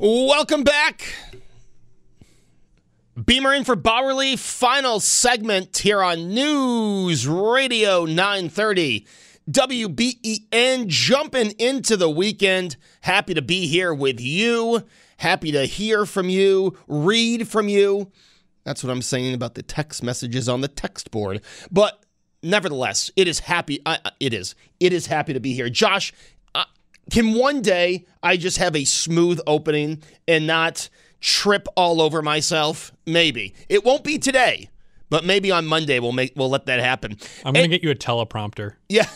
Welcome back. Beamer in for Bauerle. Final segment here on News Radio 930. WBEN jumping into the weekend. Happy to be here with you. Happy to hear from you, read from you. That's what I'm saying about the text messages on the text board. But nevertheless, it is happy. Uh, it is. It is happy to be here. Josh, uh, can one day I just have a smooth opening and not trip all over myself? Maybe. It won't be today. But maybe on Monday we'll make we'll let that happen. I'm gonna get you a teleprompter. Yeah.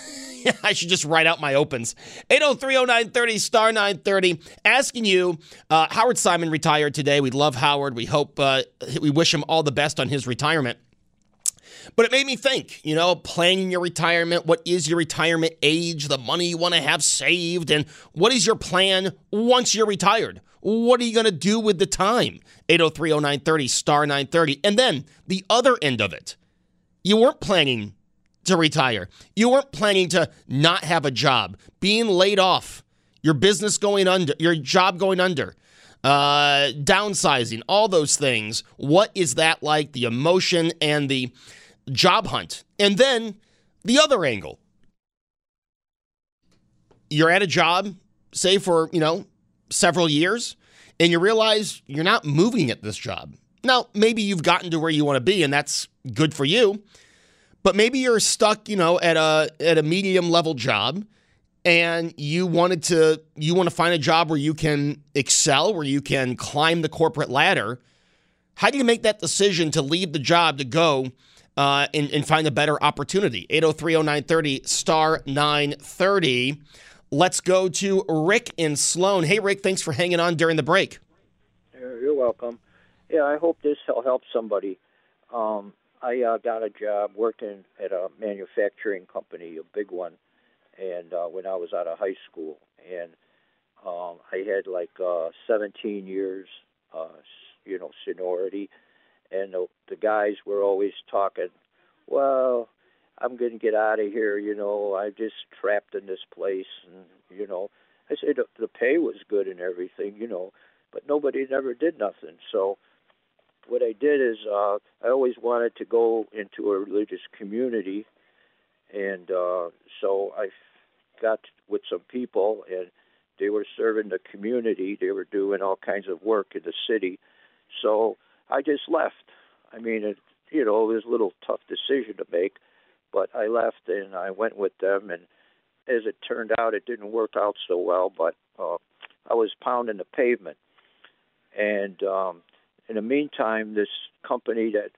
I should just write out my opens. 8030930 star 930 asking you uh, Howard Simon retired today. We love Howard. We hope uh, we wish him all the best on his retirement. But it made me think, you know, planning your retirement. What is your retirement age? The money you want to have saved? And what is your plan once you're retired? What are you going to do with the time? 8030930 star 930. And then the other end of it. You weren't planning to retire. You weren't planning to not have a job, being laid off, your business going under, your job going under, uh, downsizing, all those things. What is that like? The emotion and the job hunt. And then the other angle. You're at a job, say for, you know, several years, and you realize you're not moving at this job. Now, maybe you've gotten to where you want to be, and that's good for you. But maybe you're stuck, you know, at a at a medium level job and you wanted to you want to find a job where you can excel, where you can climb the corporate ladder. How do you make that decision to leave the job to go uh, and, and find a better opportunity? 8030930 star 930. Let's go to Rick in Sloan. Hey, Rick, thanks for hanging on during the break. You're welcome. Yeah, I hope this will help somebody. Um, I uh, got a job working at a manufacturing company, a big one, and uh, when I was out of high school, and um, I had like uh, 17 years, uh, you know, seniority, and the, the guys were always talking, well, I'm going to get out of here, you know, I'm just trapped in this place, and you know, I said the the pay was good and everything, you know, but nobody never did nothing, so what I did is uh, I always wanted to go into a religious community, and uh, so I got with some people, and they were serving the community. They were doing all kinds of work in the city, so I just left. I mean, it, you know, it was a little tough decision to make, but I left and I went with them, and as it turned out, it didn't work out so well. But uh, I was pounding the pavement, and um, in the meantime, this company that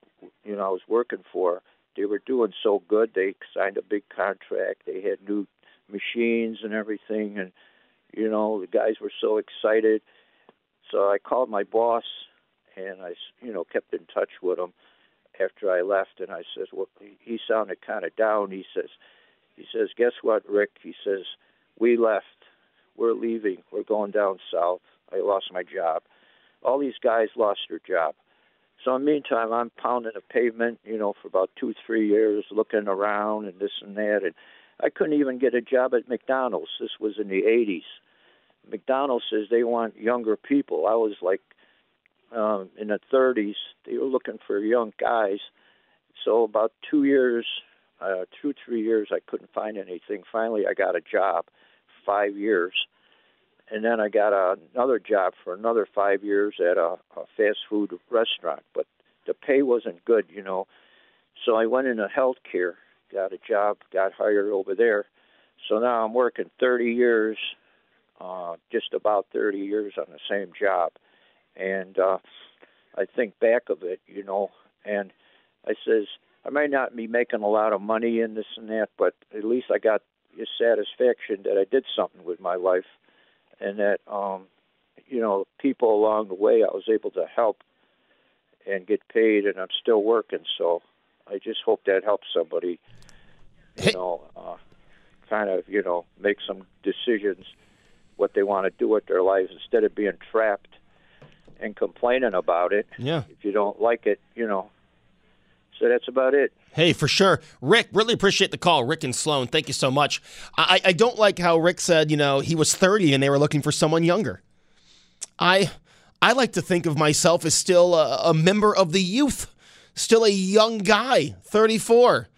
you know I was working for, they were doing so good. They signed a big contract. They had new machines and everything, and you know the guys were so excited. So I called my boss, and I you know kept in touch with him after I left, and I says, well, he sounded kind of down. He says, he says, guess what, Rick? He says, we left. We're leaving. We're going down south. I lost my job. All these guys lost their job. So in the meantime, I'm pounding the pavement, you know, for about two, three years, looking around and this and that, and I couldn't even get a job at McDonald's. This was in the 80s. McDonald's says they want younger people. I was like um, in the 30s. They were looking for young guys. So about two years, uh, two three years, I couldn't find anything. Finally, I got a job, five years, and then I got a, another job for another five years at a, a fast food restaurant. But the pay wasn't good, you know. So I went into healthcare, got a job, got hired over there. So now I'm working 30 years, uh, just about 30 years on the same job, and uh, I think back of it, you know, and I says I might not be making a lot of money in this and that, but at least I got the satisfaction that I did something with my life, and that um, you know people along the way I was able to help and get paid, and I'm still working. So I just hope that helps somebody, you Hey- know, uh, kind of you know make some decisions what they want to do with their lives instead of being trapped and complaining about it. Yeah. If you don't like it, you know. So that's about it. Hey, for sure. Rick, really appreciate the call. Rick and Sloan, thank you so much. I, I don't like how Rick said, you know, he was 30 and they were looking for someone younger. I I like to think of myself as still a, a member of the youth, still a young guy, 34.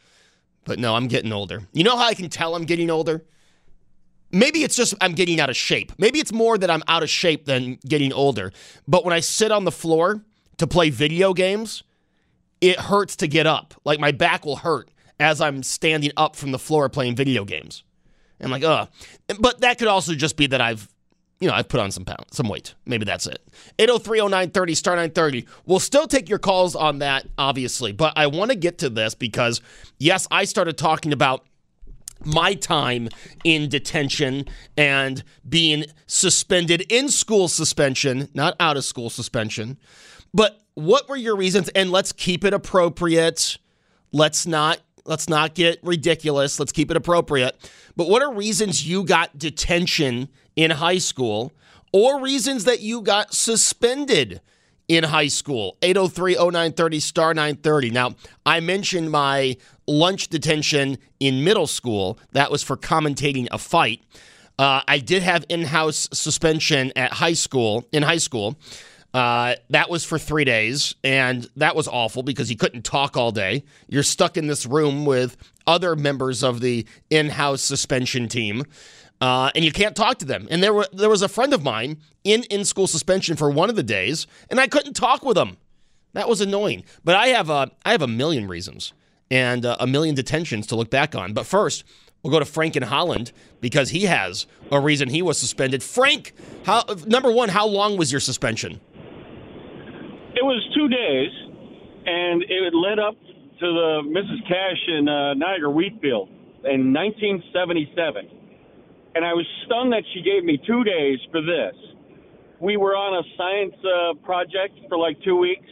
But no, I'm getting older. You know how I can tell I'm getting older? Maybe it's just I'm getting out of shape. Maybe it's more that I'm out of shape than getting older. But when I sit on the floor to play video games, it hurts to get up. Like my back will hurt as I'm standing up from the floor playing video games. I'm like, ugh. But that could also just be that I've, you know, I've put on some pounds, some weight. Maybe that's it. 8030930, star 930. We'll still take your calls on that, obviously. But I want to get to this because, yes, I started talking about my time in detention and being suspended in school suspension, not out of school suspension. But what were your reasons? And let's keep it appropriate. Let's not let's not get ridiculous. Let's keep it appropriate. But what are reasons you got detention in high school or reasons that you got suspended in high school? 803-0930 star 930. Now, I mentioned my lunch detention in middle school. That was for commentating a fight. Uh, I did have in-house suspension at high school, in high school. Uh, that was for three days, and that was awful because you couldn't talk all day. You're stuck in this room with other members of the in-house suspension team, uh, and you can't talk to them. And there were there was a friend of mine in in-school suspension for one of the days, and I couldn't talk with him. That was annoying. But I have a I have a million reasons and uh, a million detentions to look back on. But first, we'll go to Frank in Holland because he has a reason he was suspended. Frank, how number one, how long was your suspension? It was two days, and it led up to the Mrs. Cash in uh, Niagara Wheatfield in 1977. And I was stunned that she gave me two days for this. We were on a science uh, project for like two weeks,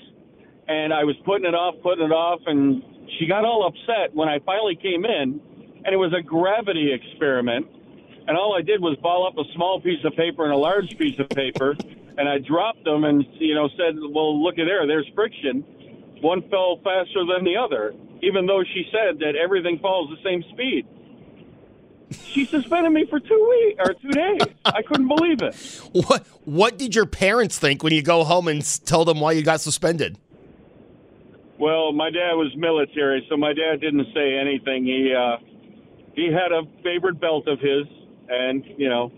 and I was putting it off, putting it off, and she got all upset when I finally came in, and it was a gravity experiment. And all I did was ball up a small piece of paper and a large piece of paper, and I dropped them and you know said, "Well, look at there. There's friction. One fell faster than the other, even though she said that everything falls the same speed." She suspended me for two weeks or two days. I couldn't believe it. What what did your parents think when you go home and tell them why you got suspended? Well, my dad was military, so my dad didn't say anything. He uh, he had a favorite belt of his, and you know,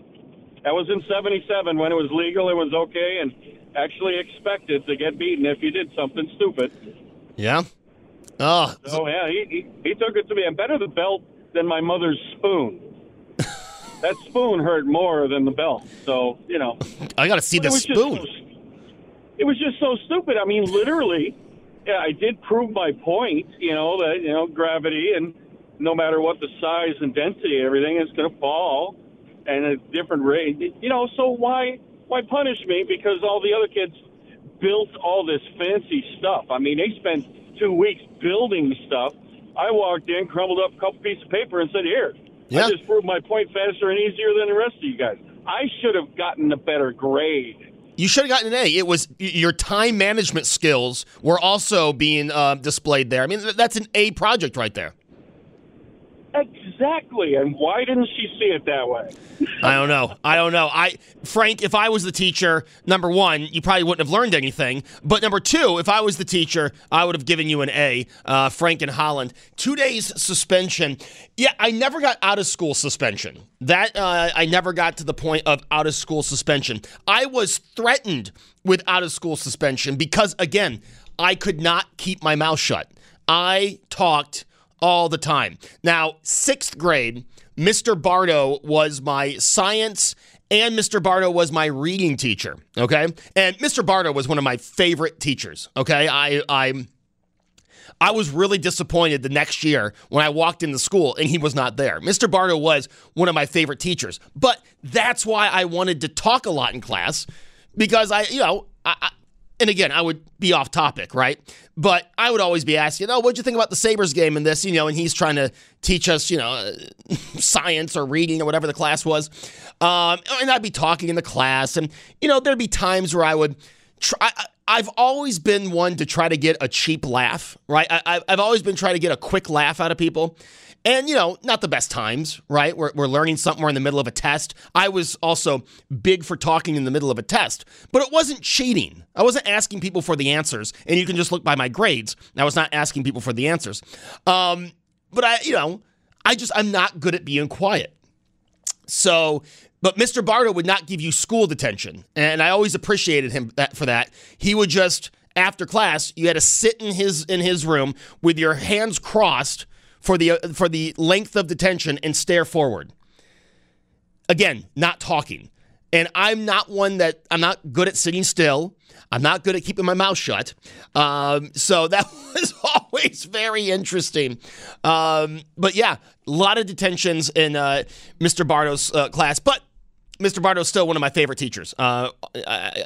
that was in '77 when it was legal. It was okay, and actually expected to get beaten if you did something stupid. Yeah. Oh, So yeah, he, he he took it to me. And better the belt than my mother's spoon. that spoon hurt more than the belt. So you know, I got to see the it was just spoon. so- it was just so stupid. I mean, literally, yeah, I did prove my point. You know that you know gravity, and no matter what the size and density, everything is going to fall, and a different rate. You know, so why why punish me because all the other kids built all this fancy stuff? I mean, they spent two weeks building stuff. I walked in, crumbled up a couple pieces of paper, and said, "Here, Yeah. I just proved my point faster and easier than the rest of you guys." I should have gotten a better grade. You should have gotten an A. It was your time management skills were also being uh, displayed there. I mean, that's an A project right there. Exactly. And why didn't she see it that way? I don't know. I don't know. I Frank, if I was the teacher, number one, you probably wouldn't have learned anything. But number two, if I was the teacher, I would have given you an A. Uh, Frank and Holland, two days suspension. Yeah, I never got out of school suspension. That uh, I never got to the point of out of school suspension. I was threatened with out of school suspension because again, I could not keep my mouth shut. I talked all the time. Now, sixth grade, Mr. Bardo was my science and Mr. Bardo was my reading teacher. Okay. And Mr. Bardo was one of my favorite teachers. Okay. I, I, I was really disappointed the next year when I walked into school and he was not there. Mr. Bardo was one of my favorite teachers, but that's why I wanted to talk a lot in class because I, you know, I, and again, I would be off topic, right? But I would always be asking, oh, what'd you think about the Sabres game in this? You know, and he's trying to teach us, you know, science or reading or whatever the class was. Um, and I'd be talking in the class. And, you know, there'd be times where I would try. I've always been one to try to get a cheap laugh, right? I, have always been trying to get a quick laugh out of people. And, you know, not the best times, right? We're, we're learning something, we're in the middle of a test. I was also big for talking in the middle of a test, but it wasn't cheating. I wasn't asking people for the answers, and you can just look by my grades. I was not asking people for the answers. Um, but I, you know, I just, I'm not good at being quiet. So, but Mr. Bardo would not give you school detention. And I always appreciated him for that. He would just, after class, you had to sit in his in his room with your hands crossed for the uh, for the length of detention and stare forward. Again, not talking. And I'm not one that I'm not good at sitting still. I'm not good at keeping my mouth shut. Um, so that was always very interesting. Um, but yeah, a lot of detentions in uh, Mr. Bardo's uh, class. But Mr. Bardo is still one of my favorite teachers. Uh,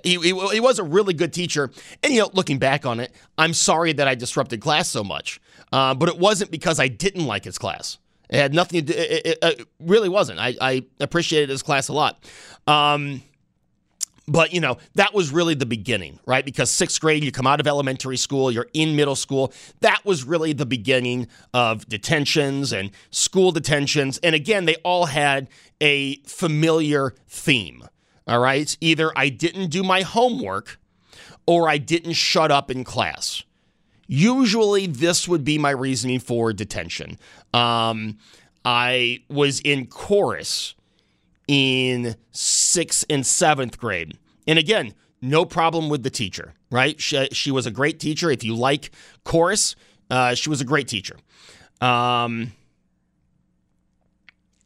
he, he, he, was a really good teacher. And, you know, looking back on it, I'm sorry that I disrupted class so much. Uh, but it wasn't because I didn't like his class. It had nothing to do, it, it, it really wasn't. I, I, appreciated his class a lot. Um, but, you know, that was really the beginning, right? Because sixth grade, you come out of elementary school, you're in middle school. That was really the beginning of detentions and school detentions. And again, they all had a familiar theme, all right? Either I didn't do my homework or I didn't shut up in class. Usually, this would be my reasoning for detention. Um, I was in chorus in sixth and seventh grade. And again, no problem with the teacher, right? She, she was a great teacher. If you like chorus, uh, she was a great teacher. Um,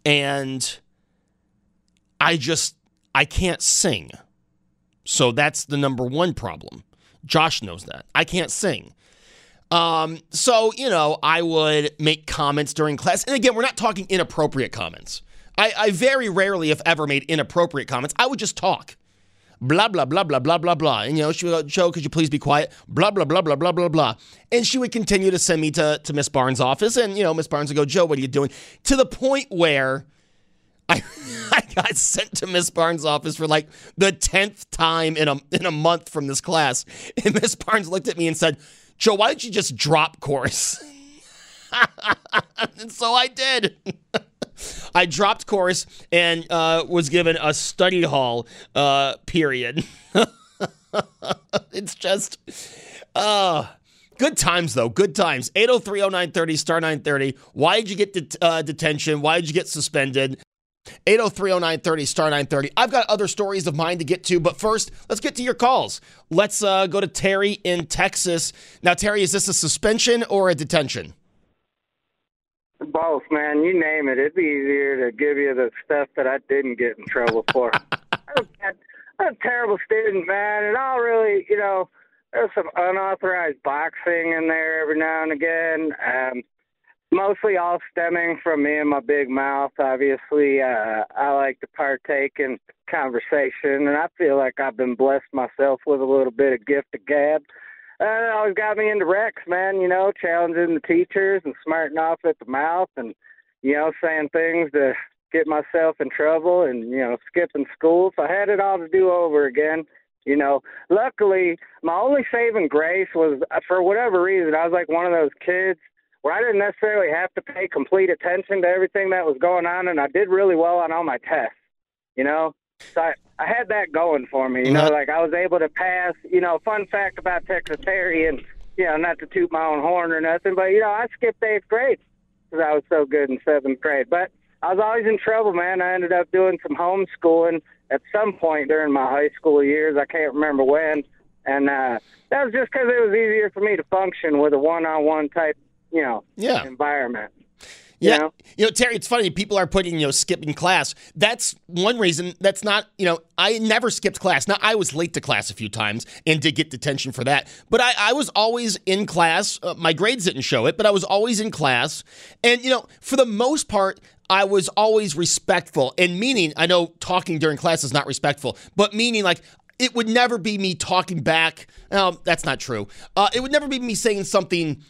and I just, I can't sing. So that's the number one problem. Josh knows that. I can't sing. Um, so, you know, I would make comments during class. And again, we're not talking inappropriate comments. I, I very rarely, if ever, made inappropriate comments. I would just talk. Blah, blah, blah, blah, blah, blah, blah. And, you know, she would go, Joe, could you please be quiet? Blah, blah, blah, blah, blah, blah, blah. And she would continue to send me to, to Miss Barnes' office. And, you know, Miss Barnes would go, Joe, what are you doing? To the point where I, I got sent to Miss Barnes' office for like the 10th time in a, in a month from this class. And Miss Barnes looked at me and said, Joe, why don't you just drop course? and so I did. I dropped course and uh, was given a study hall uh, period. it's just, uh, good times though. Good times. 803 0930, star 930. Why did you get det- uh, detention? Why did you get suspended? 8030930 star 930. I've got other stories of mine to get to, but first, let's get to your calls. Let's uh, go to Terry in Texas. Now, Terry, is this a suspension or a detention? Both, man. You name it. It'd be easier to give you the stuff that I didn't get in trouble for. I'm a terrible student, man, and I'll really, you know, there's some unauthorized boxing in there every now and again. Um, mostly all stemming from me and my big mouth. Obviously, uh, I like to partake in conversation, and I feel like I've been blessed myself with a little bit of gift of gab. It always got me into Rex, man. You know, challenging the teachers and smarting off at the mouth, and you know, saying things to get myself in trouble and you know skipping school. So I had it all to do over again. You know, luckily my only saving grace was uh, for whatever reason I was like one of those kids where I didn't necessarily have to pay complete attention to everything that was going on, and I did really well on all my tests. You know, so I, I had that going for me. You know, like I was able to pass. You know, fun fact about Texas Terry, and you know, not to toot my own horn or nothing, but you know, I skipped eighth grade because I was so good in seventh grade. But I was always in trouble, man. I ended up doing some homeschooling at some point during my high school years. I can't remember when, and uh, that was just because it was easier for me to function with a one-on-one type, you know, Yeah. environment. Yeah. know? You know, Terry, it's funny. People are putting, you know, skipping class. That's one reason. That's not, you know, I never skipped class. Now, I was late to class a few times and did get detention for that. But I, I was always in class. Uh, my grades didn't show it, but I was always in class. And, you know, for the most part, I was always respectful. And meaning, I know talking during class is not respectful, but meaning like, it would never be me talking back. Um, that's not true. Uh, it would never be me saying something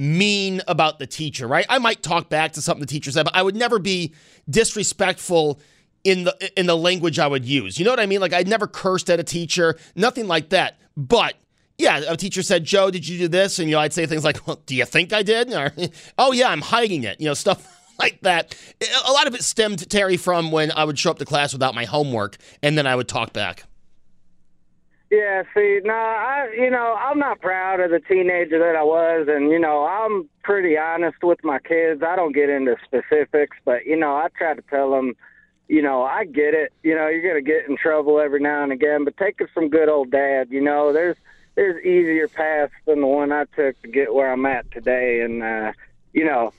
mean about the teacher, right? I might talk back to something the teacher said, but I would never be disrespectful in the in the language I would use. You know what I mean? Like I'd never cursed at a teacher, nothing like that. But yeah, a teacher said, "Joe, did you do this?" And you know, I'd say things like, well, "Do you think I did?" Or, "Oh yeah, I'm hiding it." You know, stuff like that. A lot of it stemmed Terry from when I would show up to class without my homework, and then I would talk back. Yeah, see, no, I, you know, I'm not proud of the teenager that I was, and you know, I'm pretty honest with my kids. I don't get into specifics, but you know, I try to tell them, you know, I get it. You know, you're gonna get in trouble every now and again, but take it from good old dad. You know, there's there's easier paths than the one I took to get where I'm at today, and uh, you know,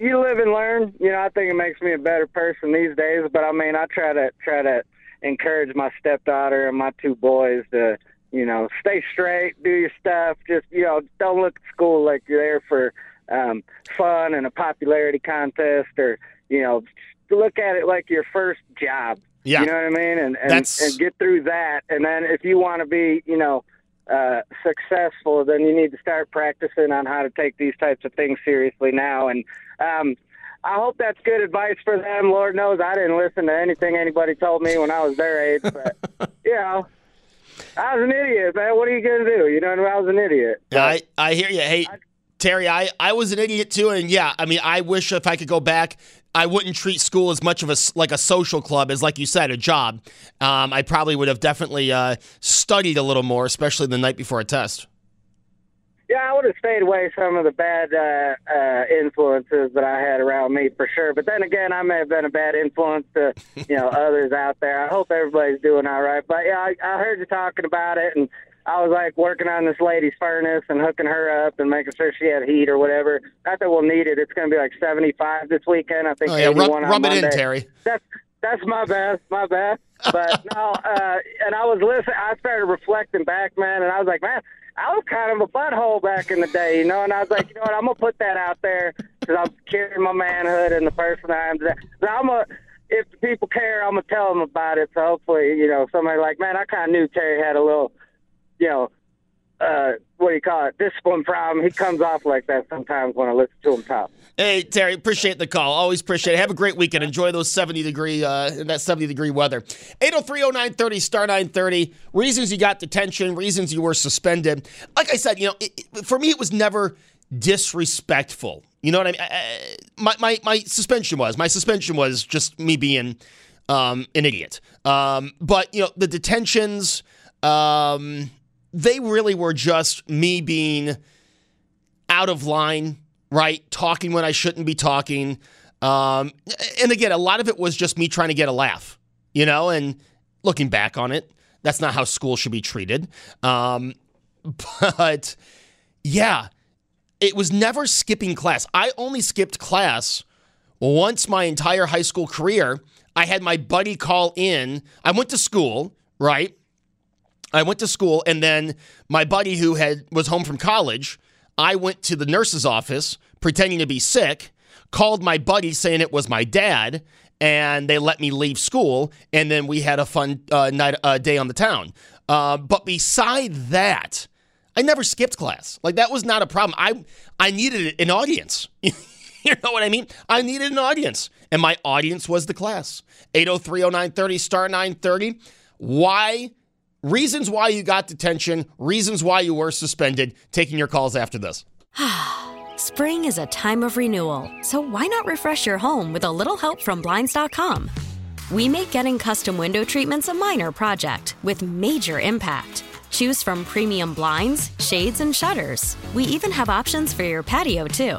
you live and learn. You know, I think it makes me a better person these days. But I mean, I try to try to encourage my stepdaughter and my two boys to, you know, stay straight, do your stuff. Just you know, don't look at school like you're there for um, fun and a popularity contest, or you know, look at it like your first job. Yeah. you know what I mean, and and, That's- and get through that. And then if you want to be, you know. Uh, successful, then you need to start practicing on how to take these types of things seriously now. And um, I hope that's good advice for them. Lord knows I didn't listen to anything anybody told me when I was their age, but you know, I was an idiot, man. What are you gonna do? You know, I was an idiot. I, I hear you. Hey, Terry, I, I was an idiot too. And yeah, I mean, I wish if I could go back, I wouldn't treat school as much of a, s- like a social club as, like you said, a job. Um, I probably would have definitely uh, studied a little more, especially the night before a test. Yeah, I would have stayed away some of the bad uh, uh, influences that I had around me for sure. But then again, I may have been a bad influence to you know others out there. I hope everybody's doing all right. But yeah, I, I heard you talking about it, and I was like working on this lady's furnace and hooking her up and making sure she had heat or whatever. Not that we'll need it. It's going to be like 75 this weekend. I think. Oh, yeah, 81 rub, rub it in, Terry. That's that's my bad, my bad. But no, uh, and I was listening. I started reflecting back, man, and I was like, man, I was kind of a butthole back in the day, you know. And I was like, you know what, I'm gonna put that out there because I'm carrying my manhood and the person I am today. So I'm a. If people care, I'm gonna tell them about it. So hopefully, you know, somebody like, man, I kind of knew Terry had a little, you know, uh, what do you call it, discipline problem. He comes off like that sometimes when I listen to him talk. Hey, Terry, appreciate the call. Always appreciate it. Have a great weekend. Enjoy those 70 degree, uh, that 70 degree weather. 803 0930, star 930. Reasons you got detention, reasons you were suspended. Like I said, you know, it, it- for me, it was never disrespectful. You know what I mean? I- I- my, my, my suspension was. My suspension was just me being um, an idiot. Um, but, you know, the detentions, um, they really were just me being out of line, right? Talking when I shouldn't be talking. Um, and again, a lot of it was just me trying to get a laugh, you know, and looking back on it, that's not how school should be treated. Um, but yeah, it was never skipping class. I only skipped class once my entire high school career. I had my buddy call in. I went to school, right? I went to school, and then my buddy who had was home from college, I went to the nurse's office pretending to be sick, called my buddy saying it was my dad, and they let me leave school, and then we had a fun uh, night uh, day on the town. Uh, but beside that, I never skipped class. Like that was not a problem. I I needed an audience. You know what I mean? I needed an audience, and my audience was the class. 8030930 star 930. Why? Reasons why you got detention, reasons why you were suspended. Taking your calls after this. Spring is a time of renewal, so why not refresh your home with a little help from Blinds.com? We make getting custom window treatments a minor project with major impact. Choose from premium blinds, shades, and shutters. We even have options for your patio, too.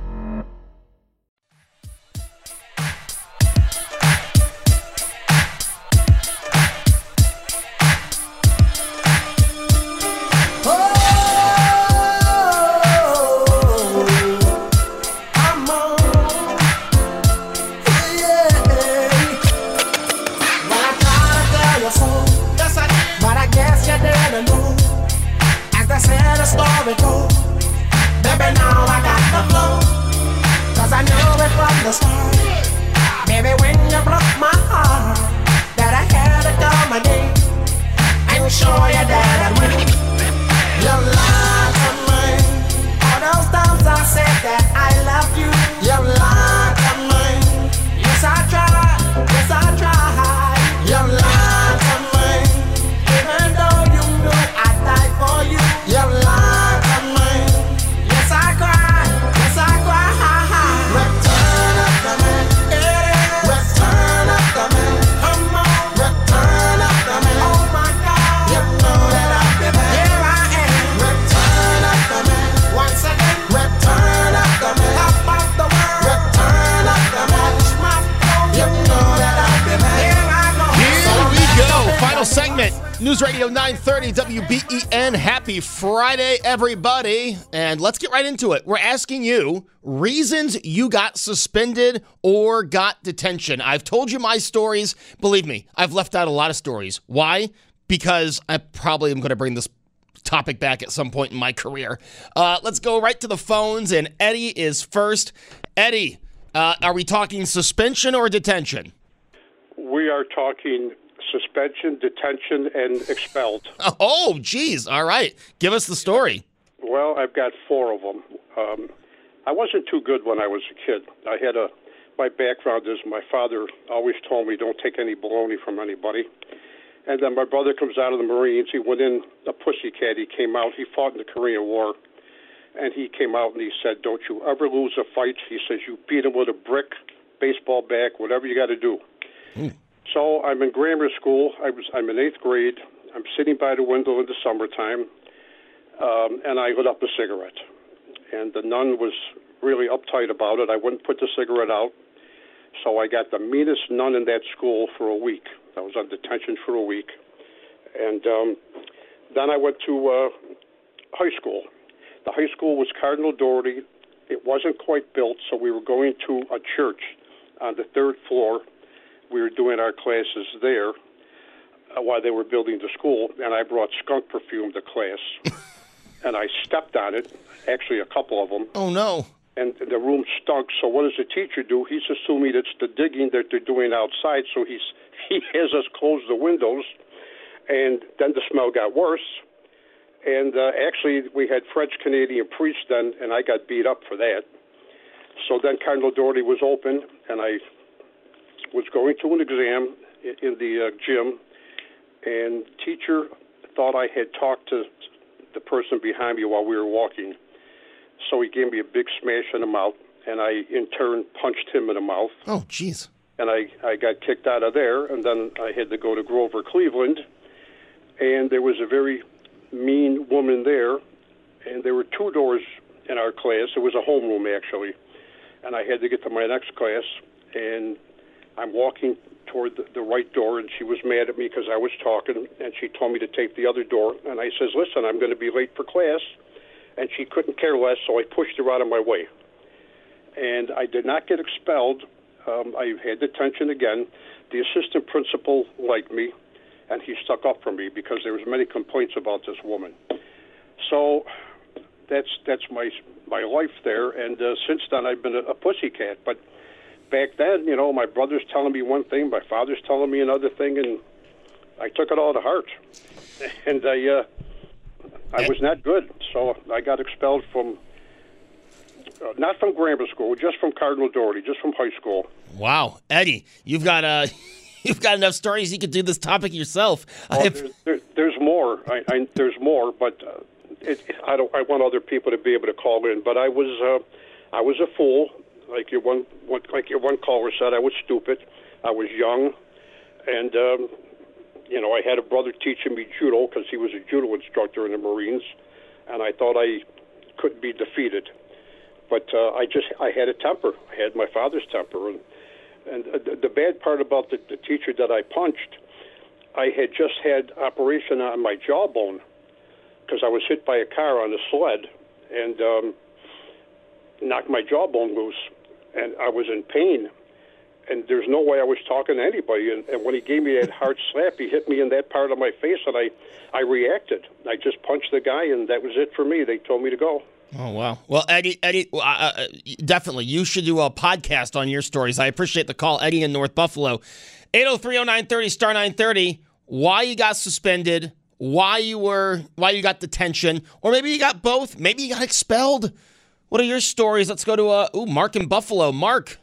Radio 930 WBEN. Happy Friday, everybody. And let's get right into it. We're asking you reasons you got suspended or got detention. I've told you my stories. Believe me, I've left out a lot of stories. Why? Because I probably am going to bring this topic back at some point in my career. Uh, let's go right to the phones, and Eddie is first. Eddie, uh, are we talking suspension or detention? We are talking suspension, detention, and expelled. Oh, geez. All right. Give us the story. Well, I've got four of them. Um, I wasn't too good when I was a kid. I had a my background is my father always told me don't take any baloney from anybody. And then my brother comes out of the Marines. He went in a pussycat. He came out. He fought in the Korean War, and he came out and he said, "Don't you ever lose a fight." He says, "You beat him with a brick, baseball bat, whatever you got to do." So I'm in grammar school. I was I'm in eighth grade. I'm sitting by the window in the summertime, um, and I lit up a cigarette. And the nun was really uptight about it. I wouldn't put the cigarette out, so I got the meanest nun in that school for a week. I was on detention for a week, and um, then I went to uh, high school. The high school was Cardinal Doherty. It wasn't quite built, so we were going to a church on the third floor. We were doing our classes there uh, while they were building the school, and I brought skunk perfume to class, and I stepped on it. Actually, a couple of them. Oh no! And the room stunk. So what does the teacher do? He's assuming it's the digging that they're doing outside. So he's he has us close the windows, and then the smell got worse. And uh, actually, we had French Canadian priests then, and I got beat up for that. So then Cardinal Doherty was open, and I was going to an exam in the uh, gym, and teacher thought I had talked to the person behind me while we were walking. So he gave me a big smash in the mouth, and I in turn punched him in the mouth Oh, jeez. and I, I got kicked out of there, and then I had to go to Grover, Cleveland, and there was a very mean woman there, and there were two doors in our class. It was a homeroom actually, and I had to get to my next class, and I'm walking toward the, the right door, and she was mad at me because I was talking, and she told me to take the other door, and I says, "Listen, I'm going to be late for class," and she couldn't care less, so I pushed her out of my way and I did not get expelled. Um, I had detention again. The assistant principal liked me, and he stuck up for me because there was many complaints about this woman. So that's that's my my life there, and uh, since then I've been a, a pussycat. But back then, you know, my brother's telling me one thing, my father's telling me another thing, and I took it all to heart, and I uh, I was not good. So I got expelled from uh, not from grammar school, just from Cardinal Doherty, just from high school. Wow, Eddie, you've got uh, you've got enough stories. You could do this topic yourself. Oh, have- there's, there, there's more. I, I, there's more, but uh, it, I don't. I want other people to be able to call in. But I was, uh, I was a fool. Like your one, one, like your one caller said, I was stupid. I was young, and um, you know, I had a brother teaching me judo because he was a judo instructor in the Marines, and I thought I couldn't be defeated. But uh, I just, I had a temper. I had my father's temper, and and uh, the, the bad part about the, the teacher that I punched, I had just had operation on my jawbone because I was hit by a car on a sled and um, knocked my jawbone loose, and I was in pain. And there's no way I was talking to anybody. And, and when he gave me that hard slap, he hit me in that part of my face, and I, I reacted. I just punched the guy, and that was it for me. They told me to go. Oh wow! Well, Eddie, Eddie, uh, definitely, you should do a podcast on your stories. I appreciate the call, Eddie in North Buffalo, 8030930 star nine thirty. Why you got suspended? Why you were? Why you got detention? Or maybe you got both? Maybe you got expelled? What are your stories? Let's go to uh, ooh, Mark in Buffalo. Mark.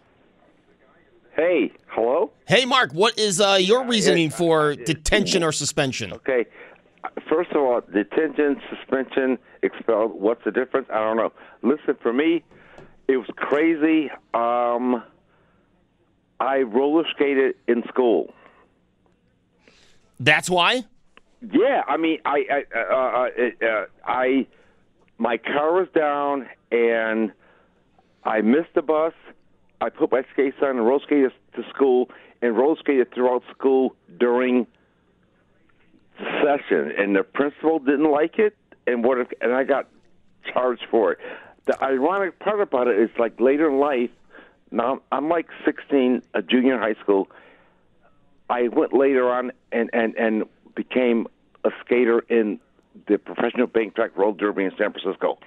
Hey, hello. Hey, Mark. What is uh, your reasoning for detention or suspension? Okay. First of all, detention, suspension, expelled. What's the difference? I don't know. Listen, for me, it was crazy. Um, I roller skated in school. That's why. Yeah, I mean, I, I, uh, uh, uh, I, my car was down and I missed the bus. I put my skates on and roller skated to school and roller skated throughout school during session, and the principal didn't like it, and what? If, and I got charged for it. The ironic part about it is, like later in life, now I'm like 16, a junior in high school. I went later on and and and became a skater in the professional bank track roller derby in San Francisco,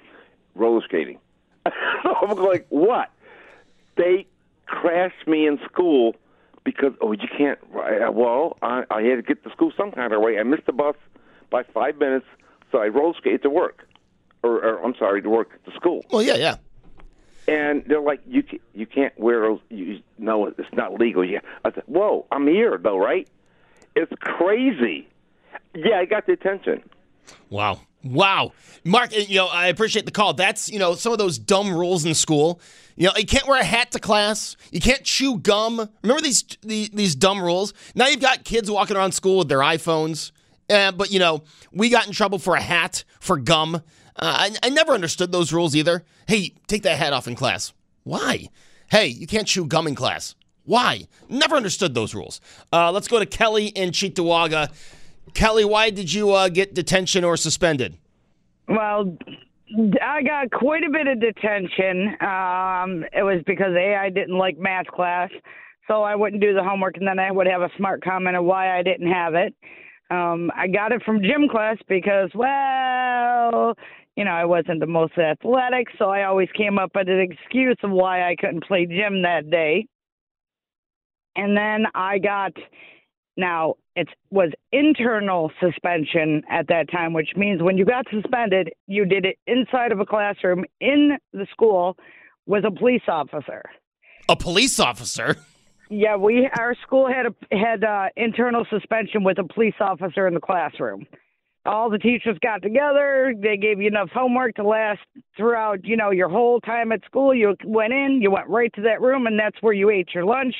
roller skating. I'm like, what? They crashed me in school because oh you can't. Well, I, I had to get to school some kind of way. I missed the bus by five minutes, so I roller skated to work, or, or I'm sorry, to work to school. Well, yeah, yeah. And they're like, you you can't wear those. You, no, it's not legal. Yeah, I said, whoa, I'm here though, right? It's crazy. Yeah, I got the attention. Wow. Wow. Mark, you know, I appreciate the call. That's, you know, some of those dumb rules in school. You know, you can't wear a hat to class. You can't chew gum. Remember these these, these dumb rules? Now you've got kids walking around school with their iPhones. Uh, but, you know, we got in trouble for a hat, for gum. Uh, I, I never understood those rules either. Hey, take that hat off in class. Why? Hey, you can't chew gum in class. Why? Never understood those rules. Uh, let's go to Kelly in Cheektowaga. Kelly, why did you uh, get detention or suspended? Well, I got quite a bit of detention. Um, it was because A, I didn't like math class, so I wouldn't do the homework, and then I would have a smart comment of why I didn't have it. Um, I got it from gym class because, well, you know, I wasn't the most athletic, so I always came up with an excuse of why I couldn't play gym that day. And then I got now it was internal suspension at that time, which means when you got suspended, you did it inside of a classroom in the school with a police officer. A police officer. Yeah, we our school had a had uh, internal suspension with a police officer in the classroom. All the teachers got together. They gave you enough homework to last throughout, you know, your whole time at school. You went in, you went right to that room, and that's where you ate your lunch.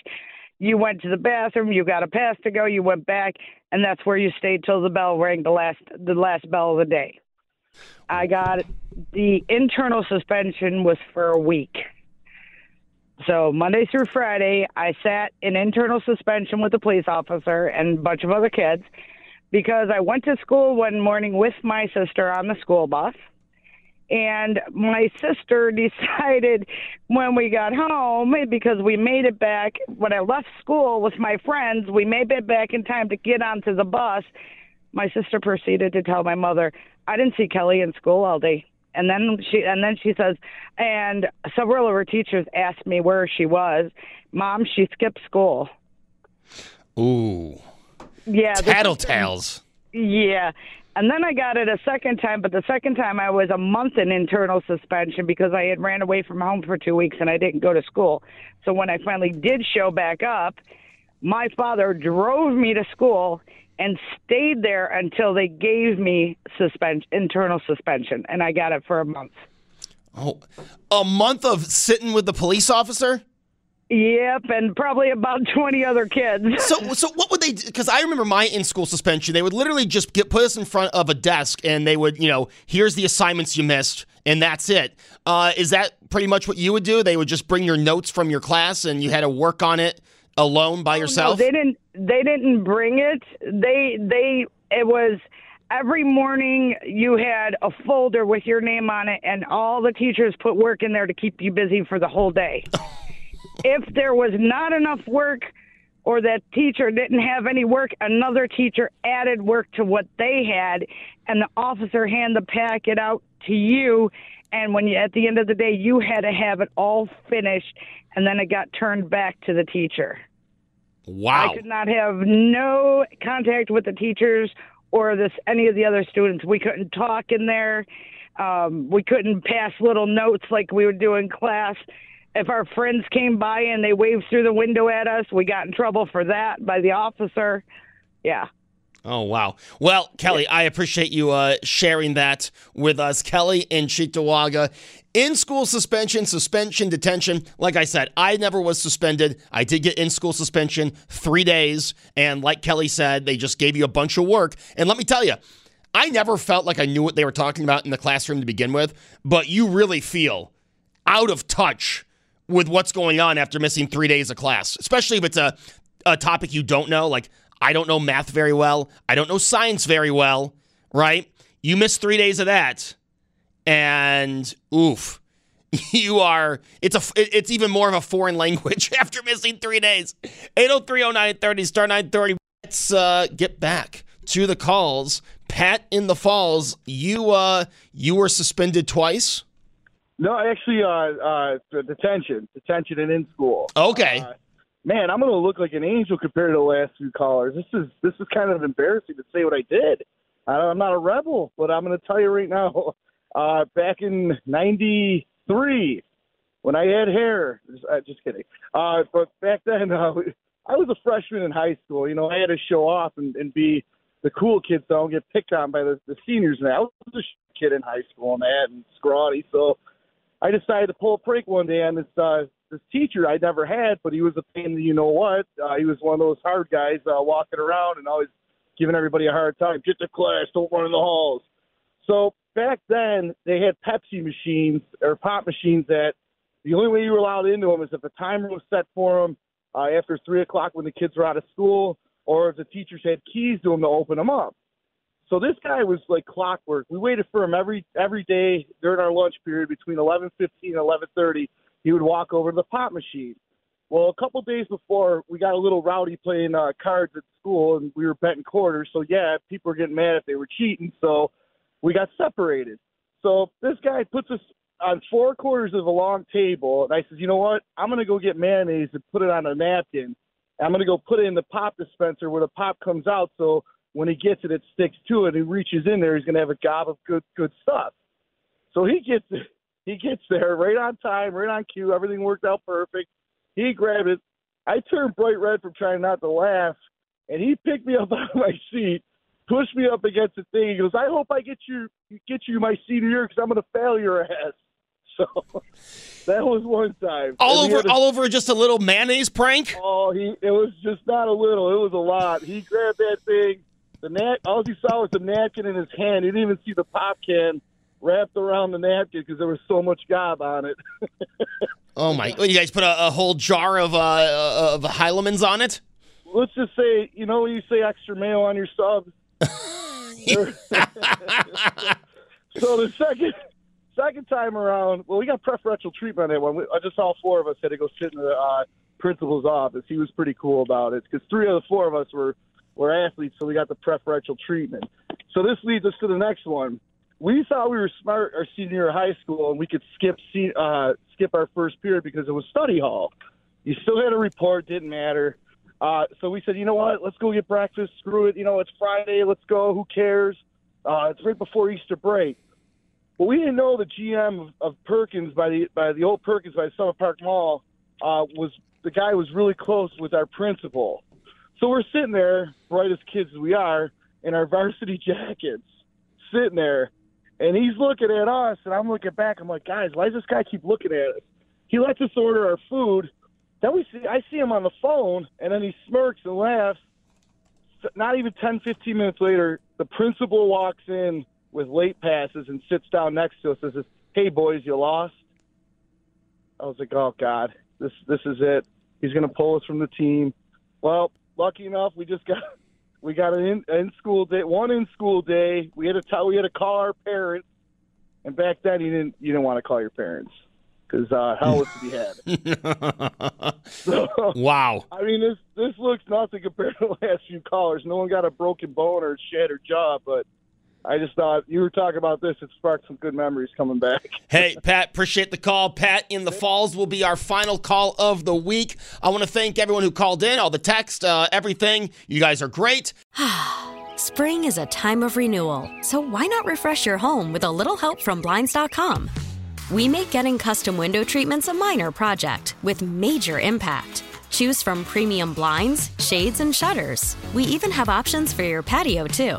You went to the bathroom, you got a pass to go, you went back, and that's where you stayed till the bell rang the last the last bell of the day. I got the internal suspension was for a week. So Monday through Friday, I sat in internal suspension with a police officer and a bunch of other kids because I went to school one morning with my sister on the school bus. And my sister decided when we got home, because we made it back, when I left school with my friends, we made it back in time to get onto the bus. My sister proceeded to tell my mother, I didn't see Kelly in school all day. And then she and then she says, and several of her teachers asked me where she was. Mom, she skipped school. Ooh. Yeah. Tattletales. Yeah. And then I got it a second time, but the second time I was a month in internal suspension because I had ran away from home for two weeks and I didn't go to school. So when I finally did show back up, my father drove me to school and stayed there until they gave me suspension, internal suspension, and I got it for a month. Oh, a month of sitting with the police officer. Yep, and probably about 20 other kids. So, so what would they? Because I remember my in-school suspension. They would literally just get put us in front of a desk, and they would, you know, here's the assignments you missed, and that's it. Uh, is that pretty much what you would do? They would just bring your notes from your class, and you had to work on it alone by yourself. No, they didn't. They didn't bring it. They they it was every morning you had a folder with your name on it, and all the teachers put work in there to keep you busy for the whole day. if there was not enough work. Or that teacher didn't have any work, another teacher added work to what they had, and the officer handed the packet out to you. And when you, at the end of the day, you had to have it all finished, and then it got turned back to the teacher. Wow. I could not have no contact with the teachers or this any of the other students. We couldn't talk in there. Um, we couldn't pass little notes like we would do in class. If our friends came by and they waved through the window at us, we got in trouble for that by the officer. Yeah. Oh wow! Well, Kelly, I appreciate you uh, sharing that with us, Kelly in Cheektowaga. In school suspension, suspension, detention. Like I said, I never was suspended. I did get in school suspension three days, and like Kelly said, they just gave you a bunch of work. And let me tell you, I never felt like I knew what they were talking about in the classroom to begin with, but you really feel out of touch with what's going on after missing three days of class, especially if it's a, a topic you don't know. Like, I don't know math very well, I don't know science very well, right? You miss three days of that, and oof. You are. It's a. It's even more of a foreign language after missing three days. 8030930 star 930. Let's uh, get back to the calls. Pat in the Falls, you uh, you were suspended twice. No, actually, uh, uh, detention, detention, and in school. Okay. Uh, man, I'm going to look like an angel compared to the last few callers. This is this is kind of embarrassing to say what I did. I, I'm not a rebel, but I'm going to tell you right now. Uh, back in '93, when I had hair, just, uh, just kidding. Uh, but back then, uh, I was a freshman in high school. You know, I had to show off and, and be the cool kid, so I don't get picked on by the, the seniors. And. I was a kid in high school and that, and scrawny. So I decided to pull a prank one day on this uh, this teacher I never had, but he was a pain you know what. Uh, he was one of those hard guys uh, walking around and always giving everybody a hard time. Get to class, don't run in the halls. So back then they had Pepsi machines or pop machines that the only way you were allowed into them is if a timer was set for them uh, after three o'clock when the kids were out of school, or if the teachers had keys to them to open them up. So this guy was like clockwork. We waited for him every every day during our lunch period between 11:15 and 11:30. He would walk over to the pop machine. Well, a couple days before, we got a little rowdy playing uh, cards at school, and we were betting quarters. So yeah, people were getting mad if they were cheating. So we got separated. So this guy puts us on four quarters of a long table, and I says, you know what? I'm gonna go get mayonnaise and put it on a napkin. I'm gonna go put it in the pop dispenser where the pop comes out. So when he gets it, it sticks to it. He reaches in there, he's gonna have a gob of good good stuff. So he gets it. he gets there right on time, right on cue. Everything worked out perfect. He grabbed it. I turned bright red from trying not to laugh, and he picked me up out of my seat, pushed me up against the thing. He goes, "I hope I get you get you my senior year because I'm gonna fail your ass." So that was one time. All And over, a- all over, just a little mayonnaise prank. Oh, he it was just not a little, it was a lot. He grabbed that thing, the nat all he saw was the napkin in his hand. He didn't even see the pop can wrapped around the napkin because there was so much gob on it. Oh my! You guys put a, a whole jar of uh, of Hellmann's on it. Let's just say, you know, when you say extra mayo on your sub. so the second second time around, well, we got preferential treatment on that one. We, just all four of us had to go sit in the uh, principal's office. He was pretty cool about it because three of the four of us were were athletes, so we got the preferential treatment. So this leads us to the next one. We thought we were smart our senior year of high school, and we could skip uh, skip our first period because it was study hall. You still had a report, didn't matter. Uh, so we said, you know what? Let's go get breakfast. Screw it. You know, it's Friday. Let's go. Who cares? Uh, it's right before Easter break. But we didn't know the GM of, of Perkins by the by the old Perkins by Summit Park Mall uh, was the guy was really close with our principal. So we're sitting there, bright as kids as we are, in our varsity jackets, sitting there, and he's looking at us, and I'm looking back. I'm like, guys, why does this guy keep looking at us? He lets us order our food. Then we see, I see him on the phone, and then he smirks and laughs. Not even 10, 15 minutes later, the principal walks in with late passes and sits down next to us and says, "Hey boys, you lost." I was like, "Oh God, this this is it. He's going to pull us from the team." Well, lucky enough, we just got we got an in, in school day, one in school day. We had to tell we had to call our parents, and back then you didn't you didn't want to call your parents because uh, hell was to be had. So, Wow. I mean, this this looks nothing compared to the last few callers. No one got a broken bone or a shattered jaw, but I just thought you were talking about this. It sparked some good memories coming back. Hey, Pat, appreciate the call. Pat in the Falls will be our final call of the week. I want to thank everyone who called in, all the text, uh, everything. You guys are great. Spring is a time of renewal, so why not refresh your home with a little help from Blinds.com? We make getting custom window treatments a minor project with major impact. Choose from premium blinds, shades, and shutters. We even have options for your patio, too.